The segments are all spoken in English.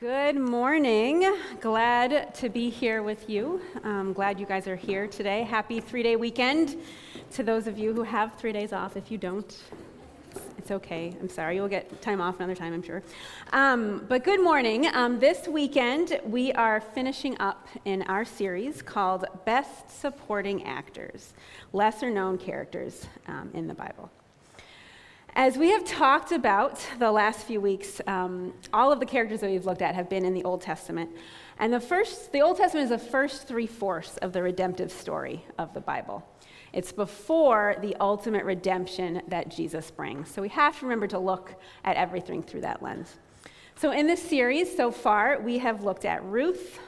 Good morning. Glad to be here with you. I'm glad you guys are here today. Happy three day weekend to those of you who have three days off. If you don't, it's okay. I'm sorry. You'll get time off another time, I'm sure. Um, but good morning. Um, this weekend, we are finishing up in our series called Best Supporting Actors Lesser Known Characters um, in the Bible. As we have talked about the last few weeks, um, all of the characters that we've looked at have been in the Old Testament. And the first, the Old Testament is the first three fourths of the redemptive story of the Bible. It's before the ultimate redemption that Jesus brings. So we have to remember to look at everything through that lens. So in this series so far, we have looked at Ruth,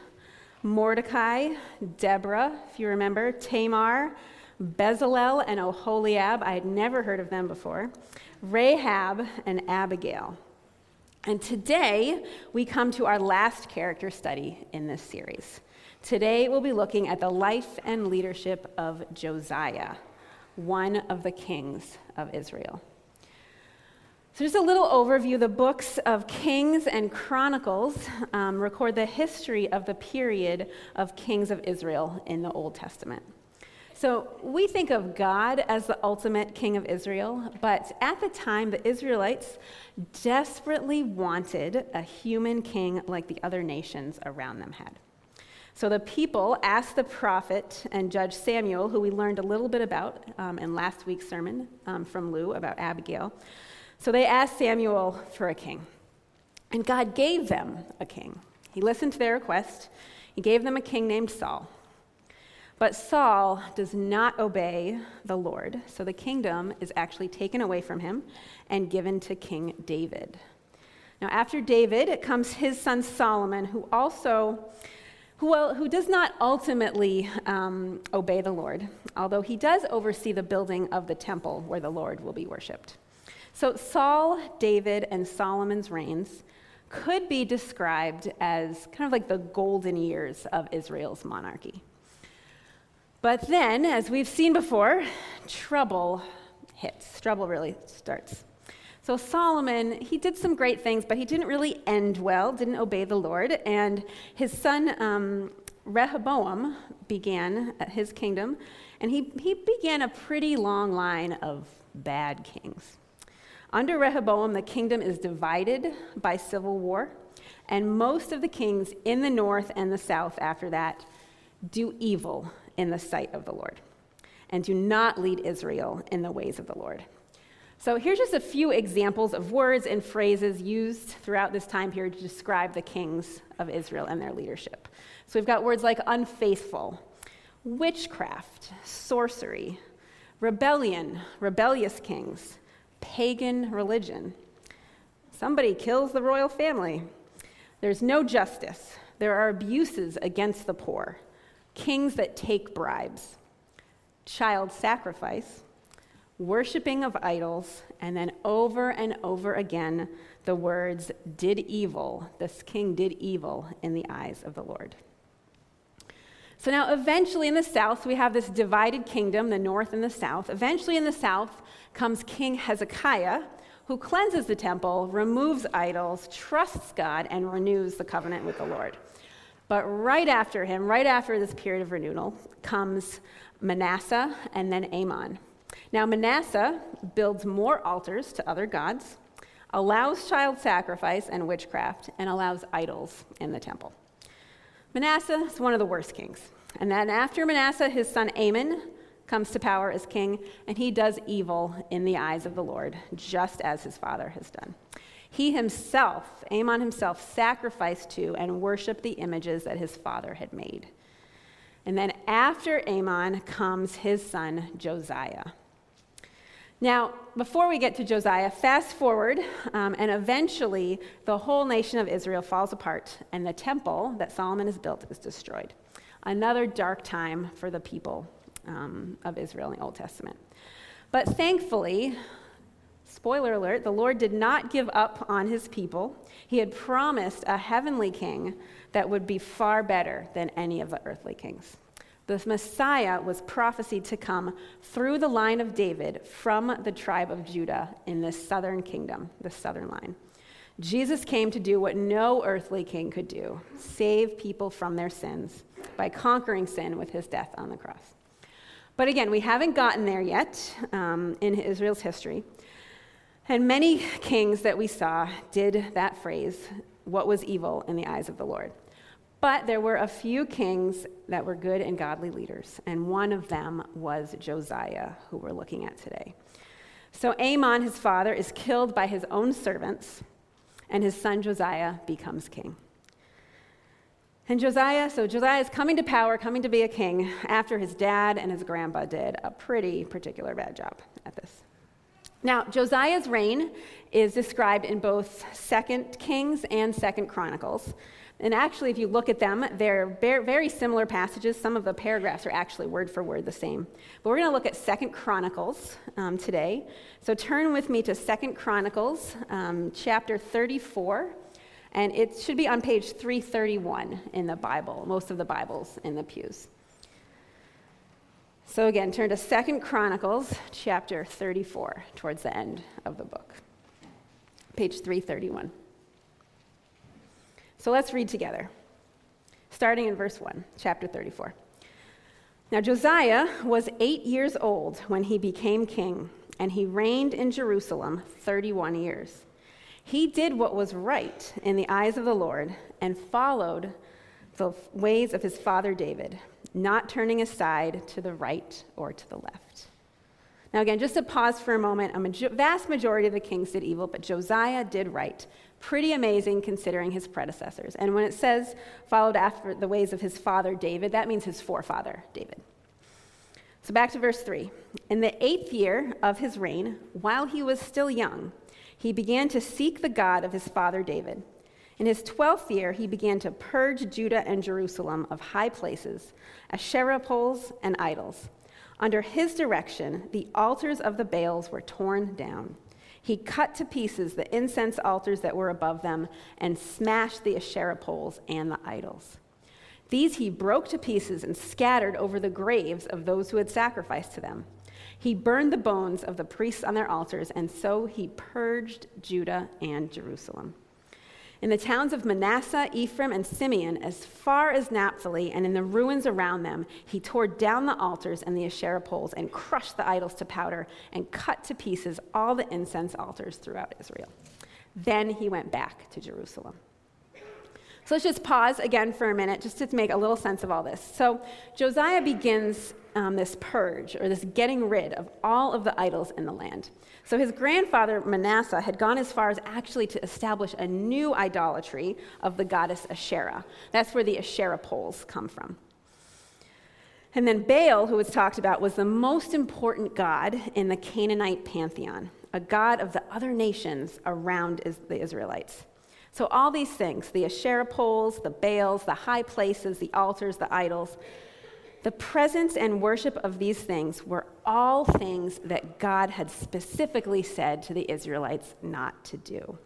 Mordecai, Deborah, if you remember, Tamar, Bezalel, and Oholiab. I had never heard of them before. Rahab and Abigail. And today, we come to our last character study in this series. Today, we'll be looking at the life and leadership of Josiah, one of the kings of Israel. So, just a little overview the books of Kings and Chronicles um, record the history of the period of kings of Israel in the Old Testament. So we think of God as the ultimate king of Israel, but at the time, the Israelites desperately wanted a human king like the other nations around them had. So the people asked the prophet and Judge Samuel, who we learned a little bit about um, in last week's sermon um, from Lou about Abigail. So they asked Samuel for a king. And God gave them a king. He listened to their request. He gave them a king named Saul. But Saul does not obey the Lord, so the kingdom is actually taken away from him and given to King David. Now, after David, it comes his son Solomon, who also who, well, who does not ultimately um, obey the Lord, although he does oversee the building of the temple where the Lord will be worshiped. So, Saul, David, and Solomon's reigns could be described as kind of like the golden years of Israel's monarchy. But then, as we've seen before, trouble hits. Trouble really starts. So Solomon, he did some great things, but he didn't really end well, didn't obey the Lord. And his son um, Rehoboam began his kingdom, and he, he began a pretty long line of bad kings. Under Rehoboam, the kingdom is divided by civil war, and most of the kings in the north and the south after that do evil in the sight of the Lord, and do not lead Israel in the ways of the Lord. So here's just a few examples of words and phrases used throughout this time period to describe the kings of Israel and their leadership. So we've got words like unfaithful, witchcraft, sorcery, rebellion, rebellious kings, pagan religion. Somebody kills the royal family. There's no justice. There are abuses against the poor kings that take bribes, child sacrifice, worshiping of idols, and then over and over again, the words, did evil, this king did evil in the eyes of the Lord. So now, eventually in the south, we have this divided kingdom, the north and the south. Eventually in the south comes King Hezekiah, who cleanses the temple, removes idols, trusts God, and renews the covenant with the Lord. But right after him, right after this period of renewal, comes Manasseh and then Amon. Now, Manasseh builds more altars to other gods, allows child sacrifice and witchcraft, and allows idols in the temple. Manasseh is one of the worst kings. And then after Manasseh, his son Amon comes to power as king, and he does evil in the eyes of the Lord, just as his father has done. He himself, Amon himself, sacrificed to and worshiped the images that his father had made. And then after Amon comes his son Josiah. Now, before we get to Josiah, fast forward, um, and eventually the whole nation of Israel falls apart, and the temple that Solomon has built is destroyed. Another dark time for the people um, of Israel in the Old Testament. But thankfully, Spoiler alert, the Lord did not give up on his people. He had promised a heavenly king that would be far better than any of the earthly kings. The Messiah was prophesied to come through the line of David from the tribe of Judah in this southern kingdom, the southern line. Jesus came to do what no earthly king could do save people from their sins by conquering sin with his death on the cross. But again, we haven't gotten there yet um, in Israel's history. And many kings that we saw did that phrase, what was evil in the eyes of the Lord. But there were a few kings that were good and godly leaders, and one of them was Josiah, who we're looking at today. So Amon, his father, is killed by his own servants, and his son Josiah becomes king. And Josiah, so Josiah is coming to power, coming to be a king, after his dad and his grandpa did a pretty particular bad job at this. Now, Josiah's reign is described in both Second Kings and Second Chronicles. And actually, if you look at them, they're very similar passages. Some of the paragraphs are actually word for word the same. But we're going to look at Second Chronicles um, today. So turn with me to Second Chronicles, um, chapter 34. And it should be on page 331 in the Bible, most of the Bibles in the pews. So again, turn to Second Chronicles chapter 34 towards the end of the book. Page 331. So let's read together, starting in verse 1, chapter 34. Now, Josiah was eight years old when he became king, and he reigned in Jerusalem 31 years. He did what was right in the eyes of the Lord and followed the ways of his father David, not turning aside to the right or to the left. Now, again, just to pause for a moment, a vast majority of the kings did evil, but Josiah did right, Pretty amazing considering his predecessors. And when it says followed after the ways of his father David, that means his forefather David. So back to verse 3. In the eighth year of his reign, while he was still young, he began to seek the God of his father David. In his twelfth year, he began to purge Judah and Jerusalem of high places, Asherah poles, and idols. Under his direction, the altars of the Baals were torn down. He cut to pieces the incense altars that were above them and smashed the Asherah poles and the idols. These he broke to pieces and scattered over the graves of those who had sacrificed to them. He burned the bones of the priests on their altars, and so he purged Judah and Jerusalem in the towns of Manasseh, Ephraim, and Simeon, as far as Naphtali, and in the ruins around them, he tore down the altars and the Asherah poles, and crushed the idols to powder, and cut to pieces all the incense altars throughout Israel. Then he went back to Jerusalem. So let's just pause again for a minute just to make a little sense of all this. So Josiah begins um, this purge, or this getting rid of all of the idols in the land. So his grandfather Manasseh had gone as far as actually to establish a new idolatry of the goddess Asherah. That's where the Asherah poles come from. And then Baal, who was talked about, was the most important god in the Canaanite pantheon, a god of the other nations around the Israelites. So, all these things the Asherah poles, the Baals, the high places, the altars, the idols the presence and worship of these things were all things that God had specifically said to the Israelites not to do.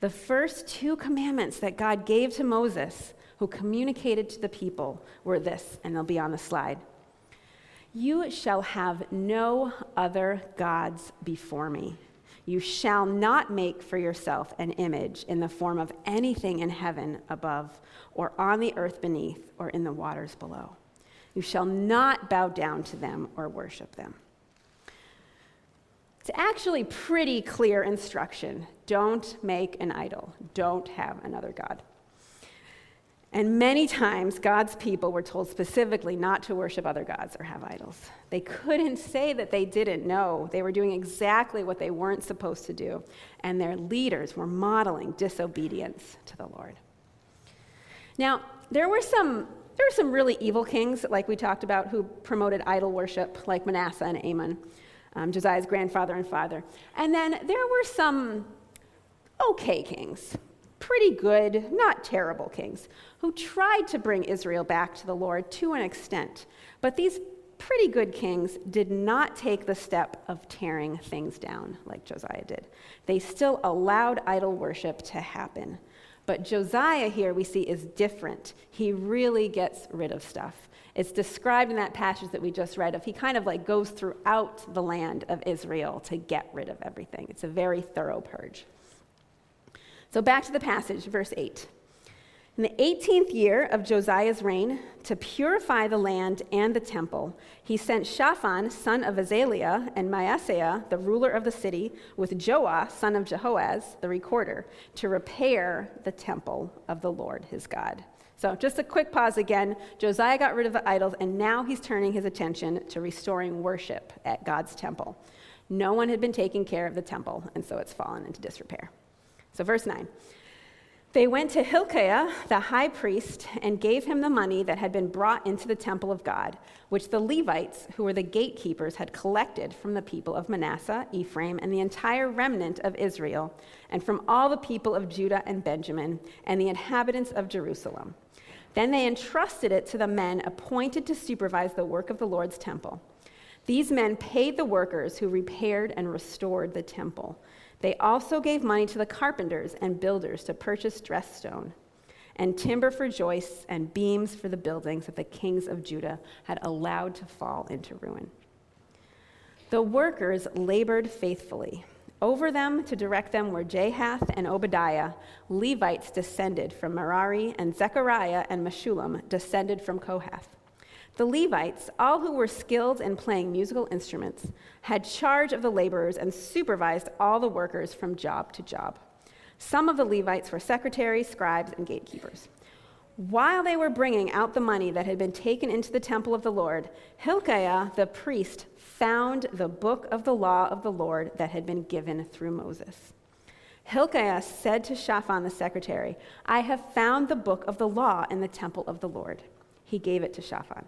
The first two commandments that God gave to Moses, who communicated to the people, were this, and they'll be on the slide. You shall have no other gods before me. You shall not make for yourself an image in the form of anything in heaven above, or on the earth beneath, or in the waters below. You shall not bow down to them or worship them. It's actually pretty clear instruction. Don't make an idol, don't have another God. And many times, God's people were told specifically not to worship other gods or have idols. They couldn't say that they didn't know. They were doing exactly what they weren't supposed to do. And their leaders were modeling disobedience to the Lord. Now, there were some there were some really evil kings, like we talked about, who promoted idol worship, like Manasseh and Amon, um, Josiah's grandfather and father. And then there were some okay kings, pretty good, not terrible kings, who tried to bring Israel back to the Lord to an extent. But these pretty good kings did not take the step of tearing things down like Josiah did. They still allowed idol worship to happen. But Josiah here we see is different. He really gets rid of stuff. It's described in that passage that we just read of he kind of like goes throughout the land of Israel to get rid of everything. It's a very thorough purge. So back to the passage, verse 8. In the 18th year of Josiah's reign, to purify the land and the temple, he sent Shaphan, son of Azaliah, and Maaseiah, the ruler of the city, with Joah, son of Joahaz, the recorder, to repair the temple of the Lord his God. So, just a quick pause again. Josiah got rid of the idols, and now he's turning his attention to restoring worship at God's temple. No one had been taking care of the temple, and so it's fallen into disrepair. So, verse 9. They went to Hilkiah, the high priest, and gave him the money that had been brought into the temple of God, which the Levites, who were the gatekeepers, had collected from the people of Manasseh, Ephraim, and the entire remnant of Israel, and from all the people of Judah and Benjamin, and the inhabitants of Jerusalem. Then they entrusted it to the men appointed to supervise the work of the Lord's temple. These men paid the workers who repaired and restored the temple they also gave money to the carpenters and builders to purchase dressed stone and timber for joists and beams for the buildings that the kings of Judah had allowed to fall into ruin. The workers labored faithfully. Over them to direct them were Jahath and Obadiah, Levites descended from Merari, and Zechariah and Meshullam descended from Kohath. The Levites, all who were skilled in playing musical instruments, had charge of the laborers and supervised all the workers from job to job. Some of the Levites were secretaries, scribes, and gatekeepers. While they were bringing out the money that had been taken into the temple of the Lord, Hilkiah the priest found the book of the law of the Lord that had been given through Moses. Hilkiah said to Shaphan the secretary, I have found the book of the law in the temple of the Lord. He gave it to Shaphan.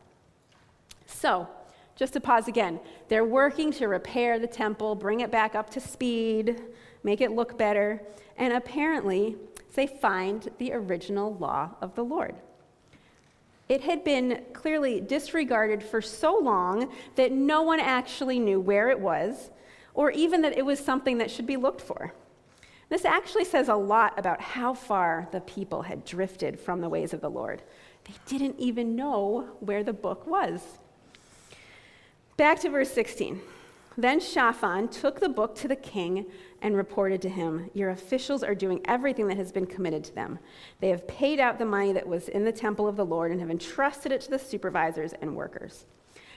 So, just to pause again, they're working to repair the temple, bring it back up to speed, make it look better, and apparently they find the original law of the Lord. It had been clearly disregarded for so long that no one actually knew where it was, or even that it was something that should be looked for. This actually says a lot about how far the people had drifted from the ways of the Lord. They didn't even know where the book was. Back to verse 16. Then Shaphan took the book to the king and reported to him, Your officials are doing everything that has been committed to them. They have paid out the money that was in the temple of the Lord and have entrusted it to the supervisors and workers.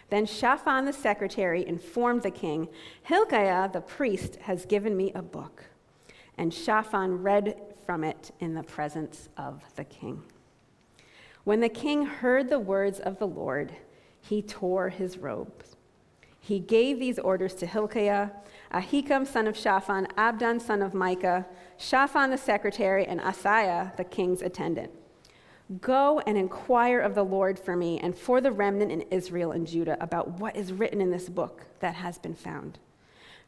Then Shaphan the secretary informed the king, Hilkiah the priest has given me a book. And Shaphan read from it in the presence of the king. When the king heard the words of the Lord, he tore his robes he gave these orders to Hilkiah, Ahikam son of Shaphan, Abdon son of Micah, Shaphan the secretary, and Asaiah the king's attendant. Go and inquire of the Lord for me and for the remnant in Israel and Judah about what is written in this book that has been found.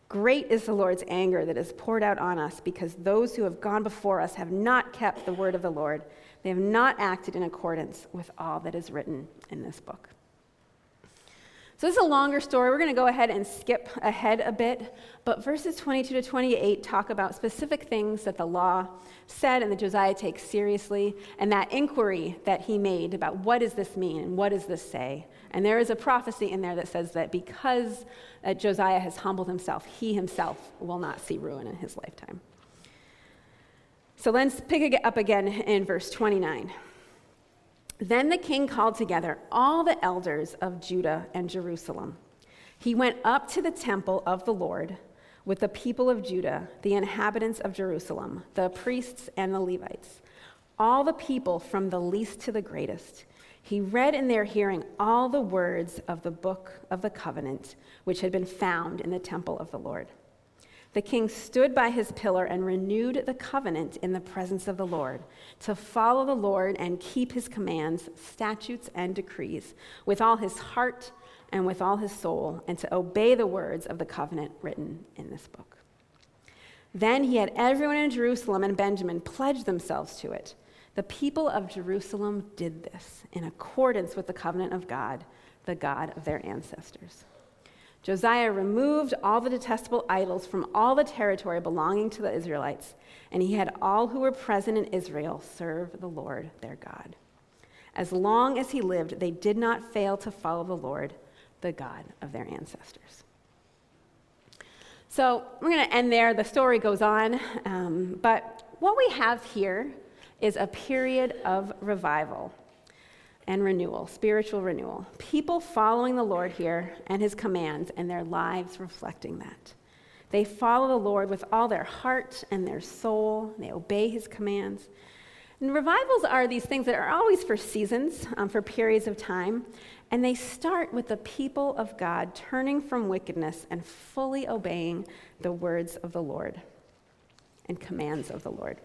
Great is the Lord's anger that is poured out on us because those who have gone before us have not kept the word of the Lord. They have not acted in accordance with all that is written in this book. So this is a longer story. We're going to go ahead and skip ahead a bit, but verses 22 to 28 talk about specific things that the law said and that Josiah takes seriously, and that inquiry that he made about what does this mean and what does this say. And there is a prophecy in there that says that because uh, Josiah has humbled himself, he himself will not see ruin in his lifetime. So let's pick it up again in verse 29. Then the king called together all the elders of Judah and Jerusalem. He went up to the temple of the Lord with the people of Judah, the inhabitants of Jerusalem, the priests and the Levites, all the people from the least to the greatest. He read in their hearing all the words of the book of the covenant, which had been found in the temple of the Lord. The king stood by his pillar and renewed the covenant in the presence of the Lord to follow the Lord and keep his commands, statutes, and decrees with all his heart and with all his soul, and to obey the words of the covenant written in this book. Then he had everyone in Jerusalem and Benjamin pledge themselves to it. The people of Jerusalem did this in accordance with the covenant of God, the God of their ancestors. Josiah removed all the detestable idols from all the territory belonging to the Israelites, and he had all who were present in Israel serve the Lord their God. As long as he lived, they did not fail to follow the Lord, the God of their ancestors. So we're going to end there. The story goes on, um, but what we have here is a period of revival and renewal, spiritual renewal. People following the Lord here and his commands and their lives reflecting that. They follow the Lord with all their heart and their soul, they obey his commands. And revivals are these things that are always for seasons, um, for periods of time, and they start with the people of God turning from wickedness and fully obeying the words of the Lord and commands of the Lord.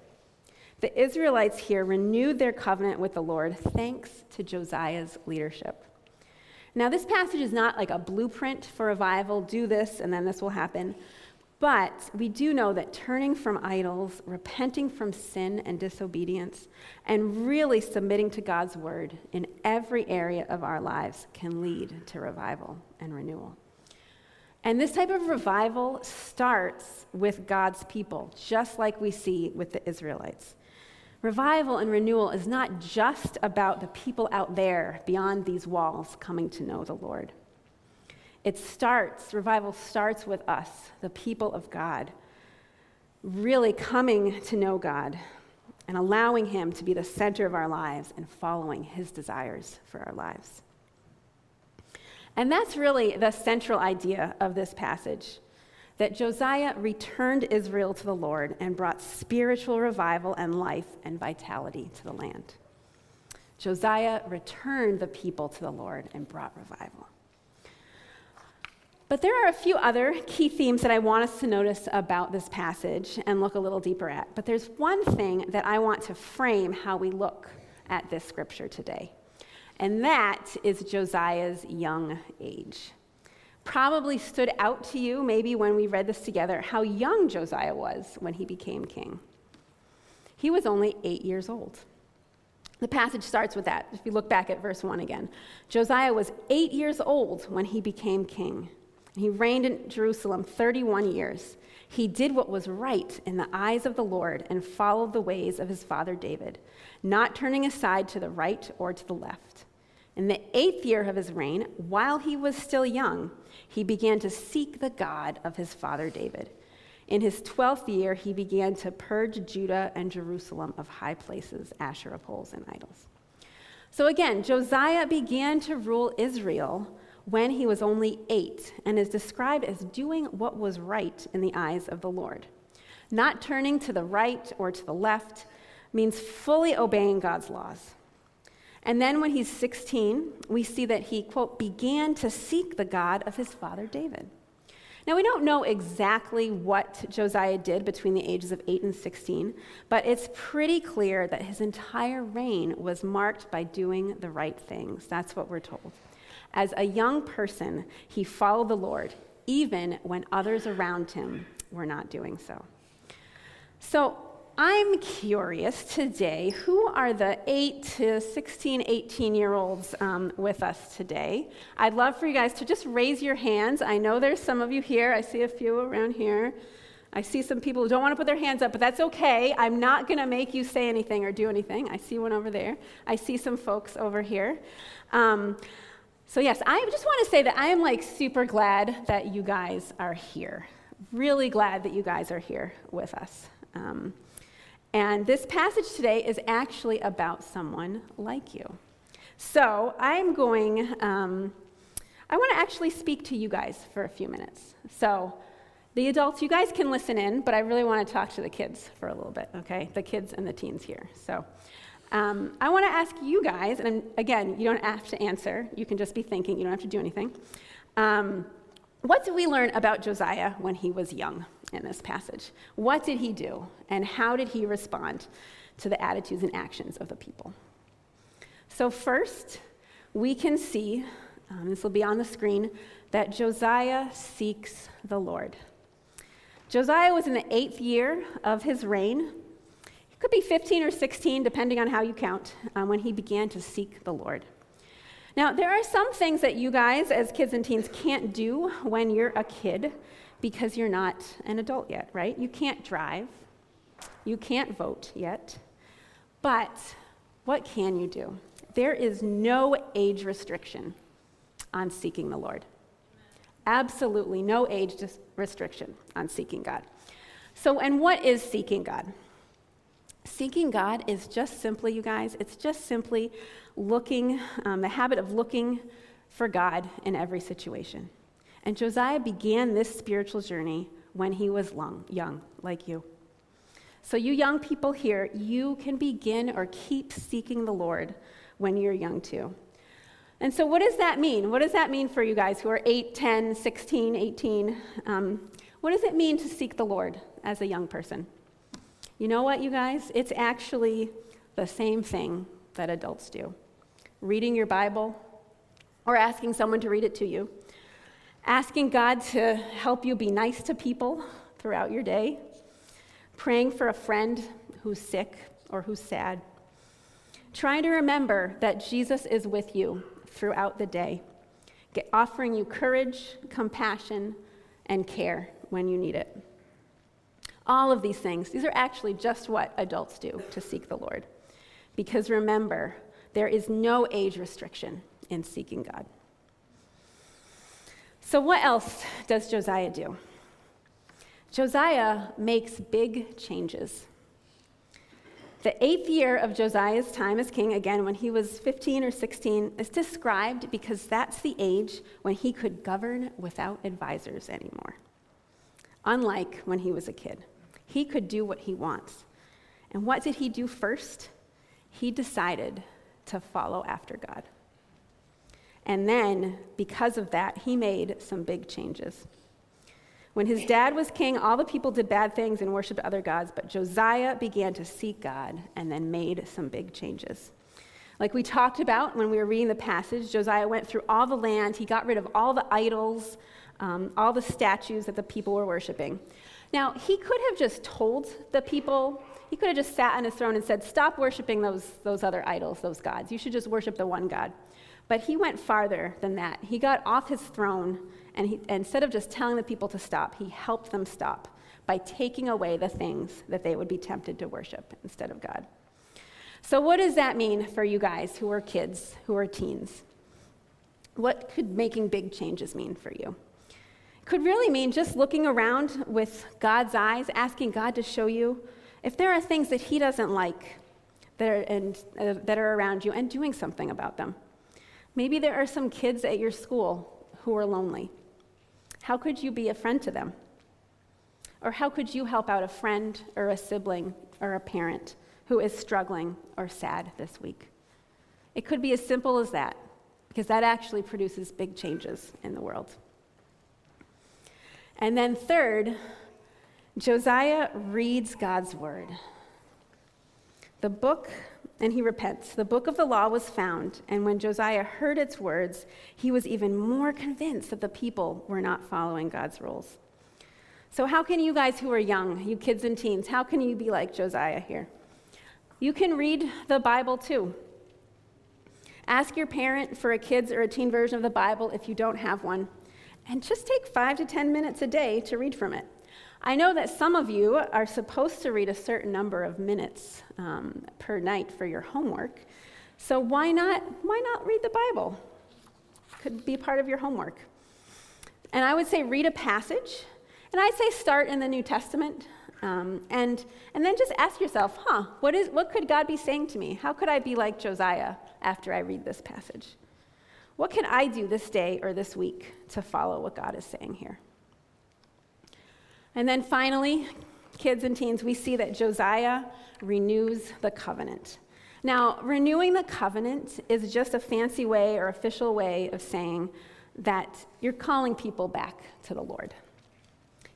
The Israelites here renewed their covenant with the Lord thanks to Josiah's leadership. Now, this passage is not like a blueprint for revival do this and then this will happen. But we do know that turning from idols, repenting from sin and disobedience, and really submitting to God's word in every area of our lives can lead to revival and renewal. And this type of revival starts with God's people, just like we see with the Israelites. Revival and renewal is not just about the people out there beyond these walls coming to know the Lord. It starts, revival starts with us, the people of God, really coming to know God and allowing Him to be the center of our lives and following His desires for our lives. And that's really the central idea of this passage that Josiah returned Israel to the Lord and brought spiritual revival and life and vitality to the land. Josiah returned the people to the Lord and brought revival. But there are a few other key themes that I want us to notice about this passage and look a little deeper at. But there's one thing that I want to frame how we look at this scripture today, and that is Josiah's young age probably stood out to you, maybe when we read this together, how young Josiah was when he became king. He was only eight years old. The passage starts with that. If you look back at verse 1 again, Josiah was eight years old when he became king. He reigned in Jerusalem 31 years. He did what was right in the eyes of the Lord and followed the ways of his father David, not turning aside to the right or to the left. In the eighth year of his reign, while he was still young, he began to seek the God of his father David. In his 12th year, he began to purge Judah and Jerusalem of high places, Asherah poles, and idols. So again, Josiah began to rule Israel when he was only eight and is described as doing what was right in the eyes of the Lord. Not turning to the right or to the left means fully obeying God's laws. And then when he's 16, we see that he, quote, began to seek the God of his father David. Now, we don't know exactly what Josiah did between the ages of 8 and 16, but it's pretty clear that his entire reign was marked by doing the right things. That's what we're told. As a young person, he followed the Lord, even when others around him were not doing so. So, I'm curious today who are the 8 to 16, 18 year olds um, with us today? I'd love for you guys to just raise your hands. I know there's some of you here. I see a few around here. I see some people who don't want to put their hands up, but that's okay. I'm not going to make you say anything or do anything. I see one over there. I see some folks over here. Um, so, yes, I just want to say that I am like super glad that you guys are here. Really glad that you guys are here with us. Um, and this passage today is actually about someone like you. So I'm going, um, I want to actually speak to you guys for a few minutes. So the adults, you guys can listen in, but I really want to talk to the kids for a little bit, okay? The kids and the teens here. So um, I want to ask you guys, and again, you don't have to answer, you can just be thinking, you don't have to do anything. Um, what did we learn about Josiah when he was young? In this passage. What did he do, and how did he respond to the attitudes and actions of the people? So, first, we can see, um, this will be on the screen, that Josiah seeks the Lord. Josiah was in the eighth year of his reign. It could be 15 or 16, depending on how you count, um, when he began to seek the Lord. Now, there are some things that you guys, as kids and teens, can't do when you're a kid because you're not an adult yet, right? You can't drive, you can't vote yet. But what can you do? There is no age restriction on seeking the Lord. Absolutely no age restriction on seeking God. So, and what is seeking God? Seeking God is just simply, you guys, it's just simply looking, um, the habit of looking for God in every situation. And Josiah began this spiritual journey when he was long, young, like you. So, you young people here, you can begin or keep seeking the Lord when you're young too. And so, what does that mean? What does that mean for you guys who are 8, 10, 16, 18? Um, what does it mean to seek the Lord as a young person? You know what, you guys? It's actually the same thing that adults do reading your Bible or asking someone to read it to you, asking God to help you be nice to people throughout your day, praying for a friend who's sick or who's sad, trying to remember that Jesus is with you throughout the day, offering you courage, compassion, and care when you need it. All of these things, these are actually just what adults do to seek the Lord. Because remember, there is no age restriction in seeking God. So, what else does Josiah do? Josiah makes big changes. The eighth year of Josiah's time as king, again, when he was 15 or 16, is described because that's the age when he could govern without advisors anymore. Unlike when he was a kid, he could do what he wants. And what did he do first? He decided to follow after God. And then, because of that, he made some big changes. When his dad was king, all the people did bad things and worshiped other gods, but Josiah began to seek God and then made some big changes. Like we talked about when we were reading the passage, Josiah went through all the land. He got rid of all the idols, um, all the statues that the people were worshiping. Now, he could have just told the people, he could have just sat on his throne and said, Stop worshiping those, those other idols, those gods. You should just worship the one God. But he went farther than that. He got off his throne, and he, instead of just telling the people to stop, he helped them stop by taking away the things that they would be tempted to worship instead of God. So, what does that mean for you guys who are kids, who are teens? What could making big changes mean for you? It could really mean just looking around with God's eyes, asking God to show you if there are things that He doesn't like that are, and, uh, that are around you and doing something about them. Maybe there are some kids at your school who are lonely. How could you be a friend to them? Or how could you help out a friend or a sibling or a parent who is struggling or sad this week? It could be as simple as that, because that actually produces big changes in the world. And then, third, Josiah reads God's word. The book, and he repents. The book of the law was found, and when Josiah heard its words, he was even more convinced that the people were not following God's rules. So, how can you guys who are young, you kids and teens, how can you be like Josiah here? You can read the Bible too. Ask your parent for a kid's or a teen version of the Bible if you don't have one and just take five to 10 minutes a day to read from it. I know that some of you are supposed to read a certain number of minutes um, per night for your homework. So why not, why not read the Bible? Could be part of your homework. And I would say read a passage. And I'd say start in the New Testament. Um, and, and then just ask yourself, huh, what, is, what could God be saying to me? How could I be like Josiah after I read this passage? What can I do this day or this week to follow what God is saying here? And then finally, kids and teens, we see that Josiah renews the covenant. Now, renewing the covenant is just a fancy way or official way of saying that you're calling people back to the Lord.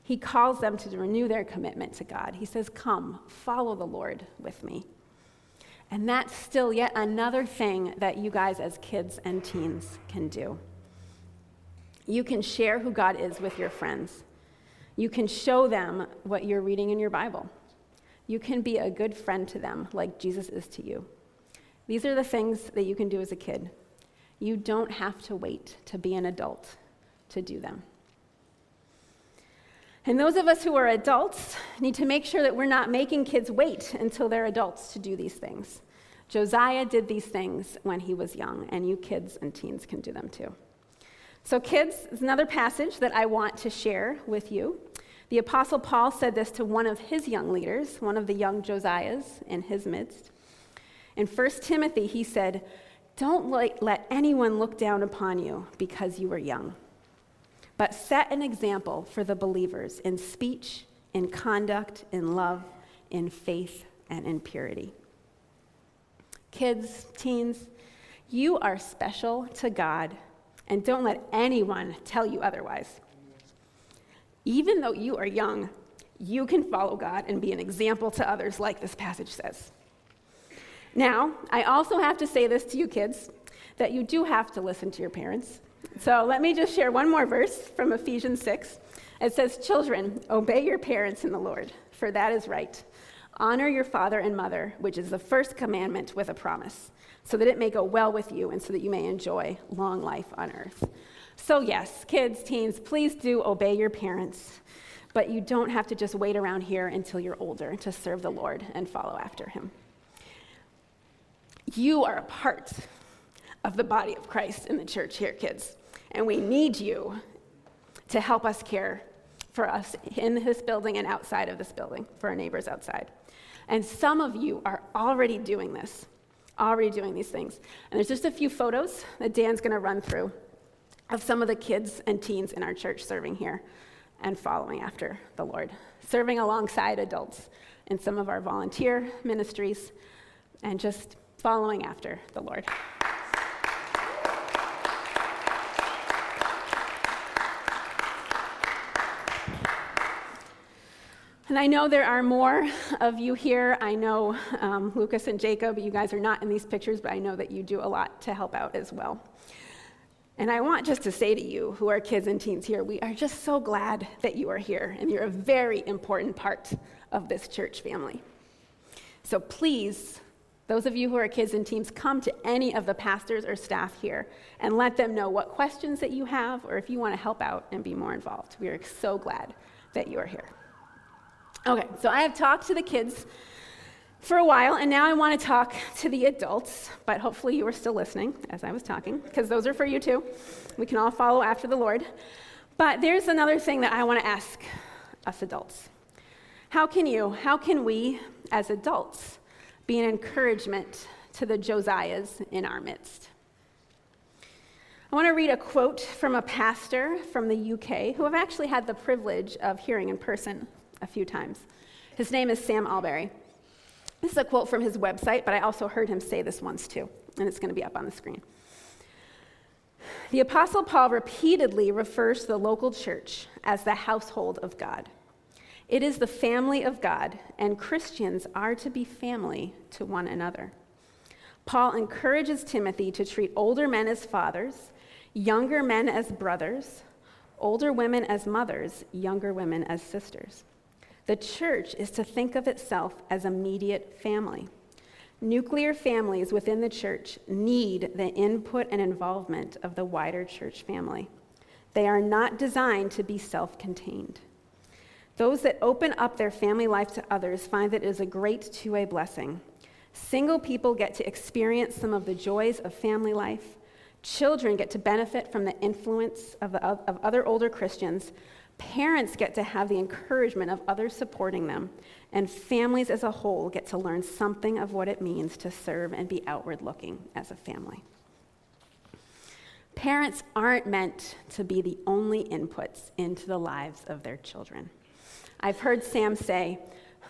He calls them to renew their commitment to God. He says, Come, follow the Lord with me. And that's still yet another thing that you guys, as kids and teens, can do. You can share who God is with your friends. You can show them what you're reading in your Bible. You can be a good friend to them, like Jesus is to you. These are the things that you can do as a kid. You don't have to wait to be an adult to do them. And those of us who are adults need to make sure that we're not making kids wait until they're adults to do these things. Josiah did these things when he was young, and you kids and teens can do them too. So, kids, is another passage that I want to share with you. The Apostle Paul said this to one of his young leaders, one of the young Josiahs in his midst. In 1 Timothy, he said, Don't let anyone look down upon you because you are young, but set an example for the believers in speech, in conduct, in love, in faith, and in purity. Kids, teens, you are special to God, and don't let anyone tell you otherwise. Even though you are young, you can follow God and be an example to others, like this passage says. Now, I also have to say this to you kids that you do have to listen to your parents. So let me just share one more verse from Ephesians 6. It says, Children, obey your parents in the Lord, for that is right. Honor your father and mother, which is the first commandment with a promise, so that it may go well with you and so that you may enjoy long life on earth. So, yes, kids, teens, please do obey your parents, but you don't have to just wait around here until you're older to serve the Lord and follow after him. You are a part of the body of Christ in the church here, kids, and we need you to help us care for us in this building and outside of this building, for our neighbors outside. And some of you are already doing this, already doing these things. And there's just a few photos that Dan's going to run through of some of the kids and teens in our church serving here and following after the Lord, serving alongside adults in some of our volunteer ministries, and just following after the Lord. And I know there are more of you here. I know um, Lucas and Jacob, you guys are not in these pictures, but I know that you do a lot to help out as well. And I want just to say to you who are kids and teens here, we are just so glad that you are here, and you're a very important part of this church family. So please, those of you who are kids and teens, come to any of the pastors or staff here and let them know what questions that you have or if you want to help out and be more involved. We are so glad that you are here. Okay, so I have talked to the kids for a while, and now I want to talk to the adults, but hopefully you were still listening as I was talking, because those are for you too. We can all follow after the Lord. But there's another thing that I want to ask us adults. How can you, how can we as adults be an encouragement to the Josiahs in our midst? I want to read a quote from a pastor from the UK who I've actually had the privilege of hearing in person a few times. His name is Sam Allberry. This is a quote from his website, but I also heard him say this once too, and it's going to be up on the screen. The Apostle Paul repeatedly refers to the local church as the household of God. It is the family of God, and Christians are to be family to one another. Paul encourages Timothy to treat older men as fathers, younger men as brothers, older women as mothers, younger women as sisters. The church is to think of itself as a immediate family. Nuclear families within the church need the input and involvement of the wider church family. They are not designed to be self contained. Those that open up their family life to others find that it is a great two way blessing. Single people get to experience some of the joys of family life. Children get to benefit from the influence of, the, of other older Christians Parents get to have the encouragement of others supporting them, and families as a whole get to learn something of what it means to serve and be outward looking as a family. Parents aren't meant to be the only inputs into the lives of their children. I've heard Sam say,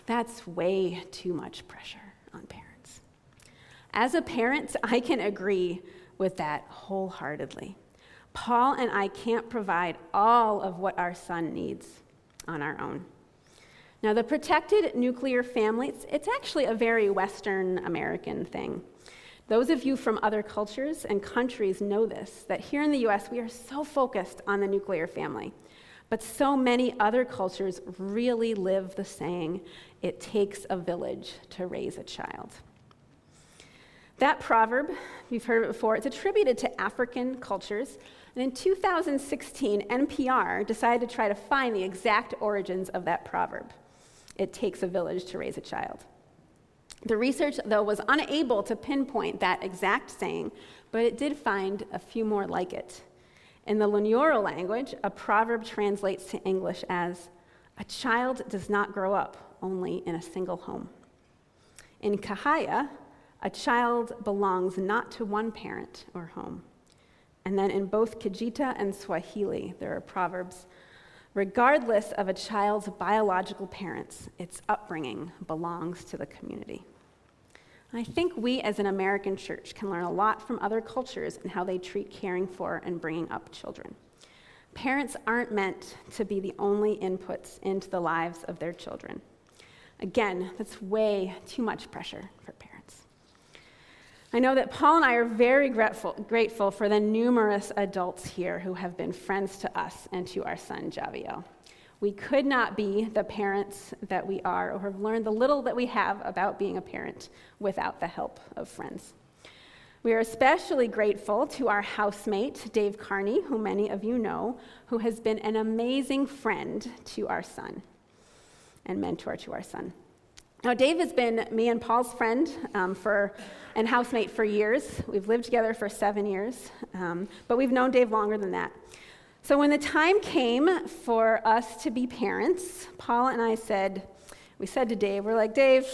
that's way too much pressure on parents. As a parent, I can agree with that wholeheartedly. Paul and I can't provide all of what our son needs on our own. Now, the protected nuclear family, it's, it's, actually a very Western American thing. Those of you from other cultures and countries know this that here in the US, we are so focused on the nuclear family. But so many other cultures really live the saying, it takes a village to raise a child. That proverb, you've heard it before, it's attributed to African cultures and in 2016, NPR decided to try to find the exact origins of that proverb it takes a village to raise a child. The research, though, was unable to pinpoint that exact saying, but it did find a few more like it. In the Lunyoro language, a proverb translates to English as A child does not grow up only in a single home. In Kihaya, a child belongs not to one parent or home. And then in both Kijita and Swahili, there are proverbs regardless of a child's biological parents, its upbringing belongs to the community. I think we as an American church can learn a lot from other cultures in how they treat caring for and bringing up children. Parents aren't meant to be the only inputs into the lives of their children. Again, that's way too much pressure for parents. I know that Paul and I are very grateful, grateful for the numerous adults here who have been friends to us and to our son, Javiel. We could not be the parents that we are or have learned the little that we have about being a parent without the help of friends. We are especially grateful to our housemate, Dave Carney, who many of you know, who has been an amazing friend to our son and mentor to our son. Now, Dave has been me and Paul's friend um, for, and housemate for years. We've lived together for seven years, um, but we've known Dave longer than that. So, when the time came for us to be parents, Paul and I said, we said to Dave, we're like, Dave,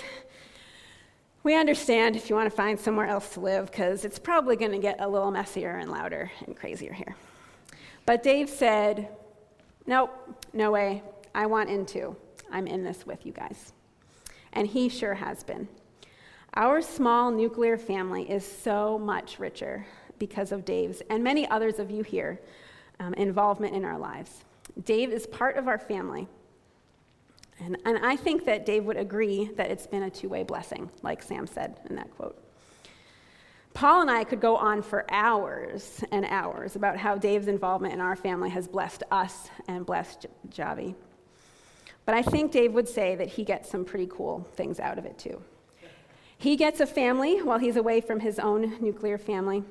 we understand if you want to find somewhere else to live because it's probably going to get a little messier and louder and crazier here. But Dave said, Nope, no way. I want in too. I'm in this with you guys. And he sure has been. Our small nuclear family is so much richer because of Dave's and many others of you here um, involvement in our lives. Dave is part of our family. And, and I think that Dave would agree that it's been a two way blessing, like Sam said in that quote. Paul and I could go on for hours and hours about how Dave's involvement in our family has blessed us and blessed Javi. But I think Dave would say that he gets some pretty cool things out of it too. He gets a family while he's away from his own nuclear family,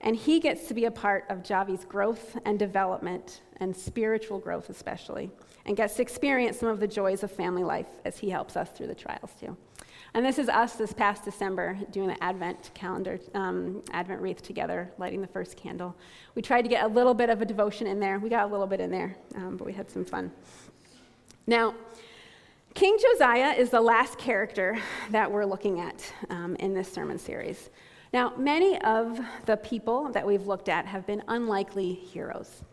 and he gets to be a part of Javi's growth and development, and spiritual growth especially, and gets to experience some of the joys of family life as he helps us through the trials too. And this is us this past December doing the Advent calendar, um, Advent wreath together, lighting the first candle. We tried to get a little bit of a devotion in there. We got a little bit in there, um, but we had some fun. Now, King Josiah is the last character that we're looking at um, in this sermon series. Now, many of the people that we've looked at have been unlikely heroes.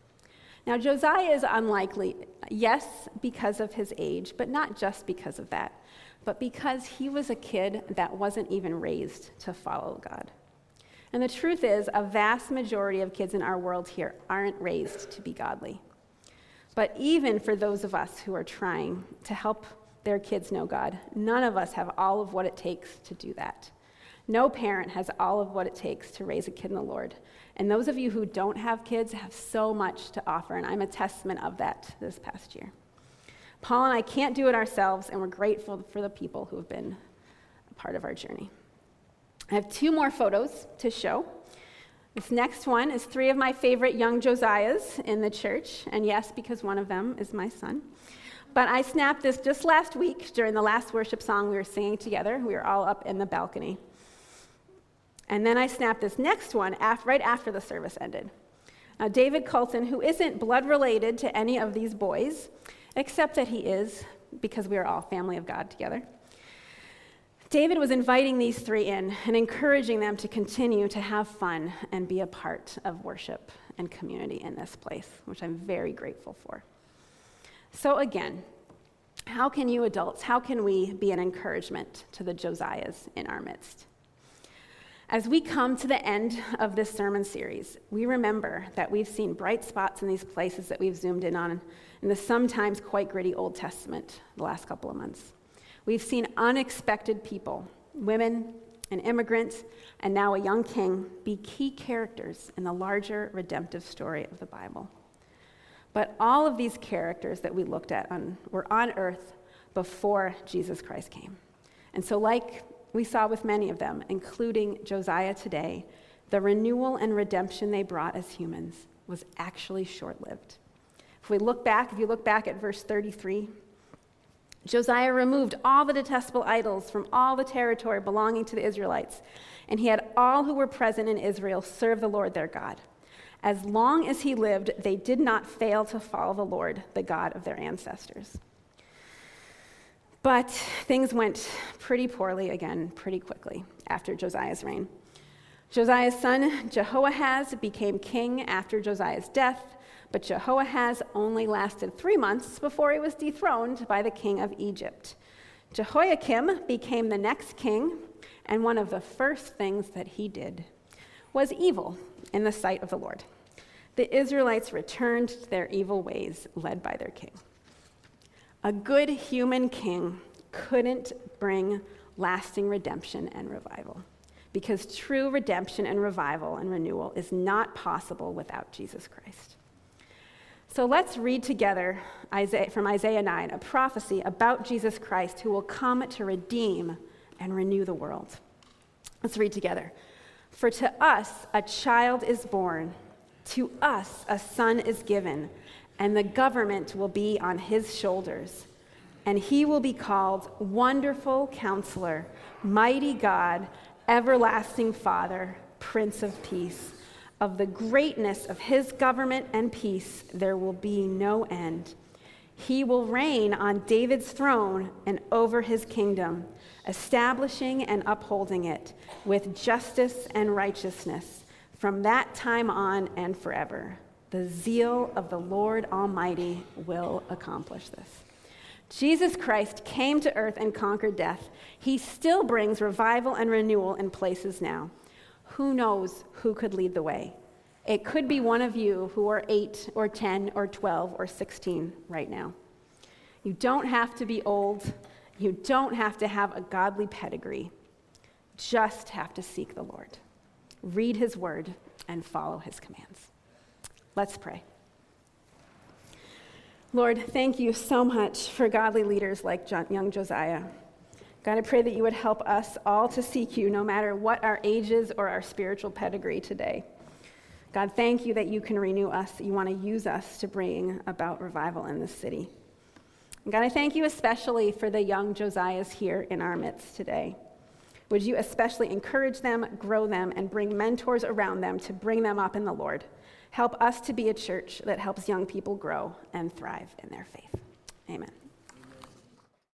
Now, Josiah is unlikely, yes, because of his age, but not just because of that, but because he was a kid that wasn't even raised to follow God. And the truth is, a vast majority of kids in our world here aren't raised to be godly. But even for those of us who are trying to help their kids know God, none of us have all of what it takes to do that. No parent has all of what it takes to raise a kid in the Lord. And those of you who don't have kids have so much to offer, and I'm a testament of that this past year. Paul and I can't do it ourselves, and we're grateful for the people who have been a part of our journey. I have two more photos to show. This next one is three of my favorite young Josiahs in the church, and yes, because one of them is my son. But I snapped this just last week during the last worship song we were singing together. We were all up in the balcony. And then I snapped this next one after, right after the service ended. Now, David Colton, who isn't blood related to any of these boys, except that he is, because we are all family of God together, David was inviting these three in and encouraging them to continue to have fun and be a part of worship and community in this place, which I'm very grateful for. So, again, how can you adults, how can we be an encouragement to the Josiahs in our midst? As we come to the end of this sermon series, we remember that we've seen bright spots in these places that we've zoomed in on in the sometimes quite gritty Old Testament the last couple of months. We've seen unexpected people, women, and immigrants, and now a young king, be key characters in the larger redemptive story of the Bible. But all of these characters that we looked at on, were on earth before Jesus Christ came. And so, like we saw with many of them, including Josiah today, the renewal and redemption they brought as humans was actually short lived. If we look back, if you look back at verse 33, Josiah removed all the detestable idols from all the territory belonging to the Israelites, and he had all who were present in Israel serve the Lord their God. As long as he lived, they did not fail to follow the Lord, the God of their ancestors. But things went pretty poorly again, pretty quickly after Josiah's reign. Josiah's son Jehoahaz became king after Josiah's death, but Jehoahaz only lasted three months before he was dethroned by the king of Egypt. Jehoiakim became the next king, and one of the first things that he did was evil in the sight of the Lord. The Israelites returned to their evil ways, led by their king. A good human king couldn't bring lasting redemption and revival because true redemption and revival and renewal is not possible without Jesus Christ. So let's read together Isaiah, from Isaiah 9, a prophecy about Jesus Christ who will come to redeem and renew the world. Let's read together. For to us a child is born, to us a son is given, and the government will be on his shoulders. And he will be called Wonderful Counselor, Mighty God, Everlasting Father, Prince of Peace. Of the greatness of his government and peace, there will be no end. He will reign on David's throne and over his kingdom, establishing and upholding it with justice and righteousness from that time on and forever. The zeal of the Lord Almighty will accomplish this. Jesus Christ came to earth and conquered death. He still brings revival and renewal in places now who knows who could lead the way? It could be one of you who are 8 or 10 or 12 or 16 right now. You don't have to be old. You don't have to have a godly pedigree. Just have to seek the Lord. Read his word and follow his commands. Let's pray. Lord, thank you so much for godly leaders like young Josiah. God, I pray that you would help us all to seek you no matter what our ages or our spiritual pedigree today. God, thank you that you can renew us. You want to use us to bring about revival in this city. God, I thank you especially for the young Josiahs here in our midst today. Would you especially encourage them, grow them, and bring mentors around them to bring them up in the Lord? Help us to be a church that helps young people grow and thrive in their faith. Amen.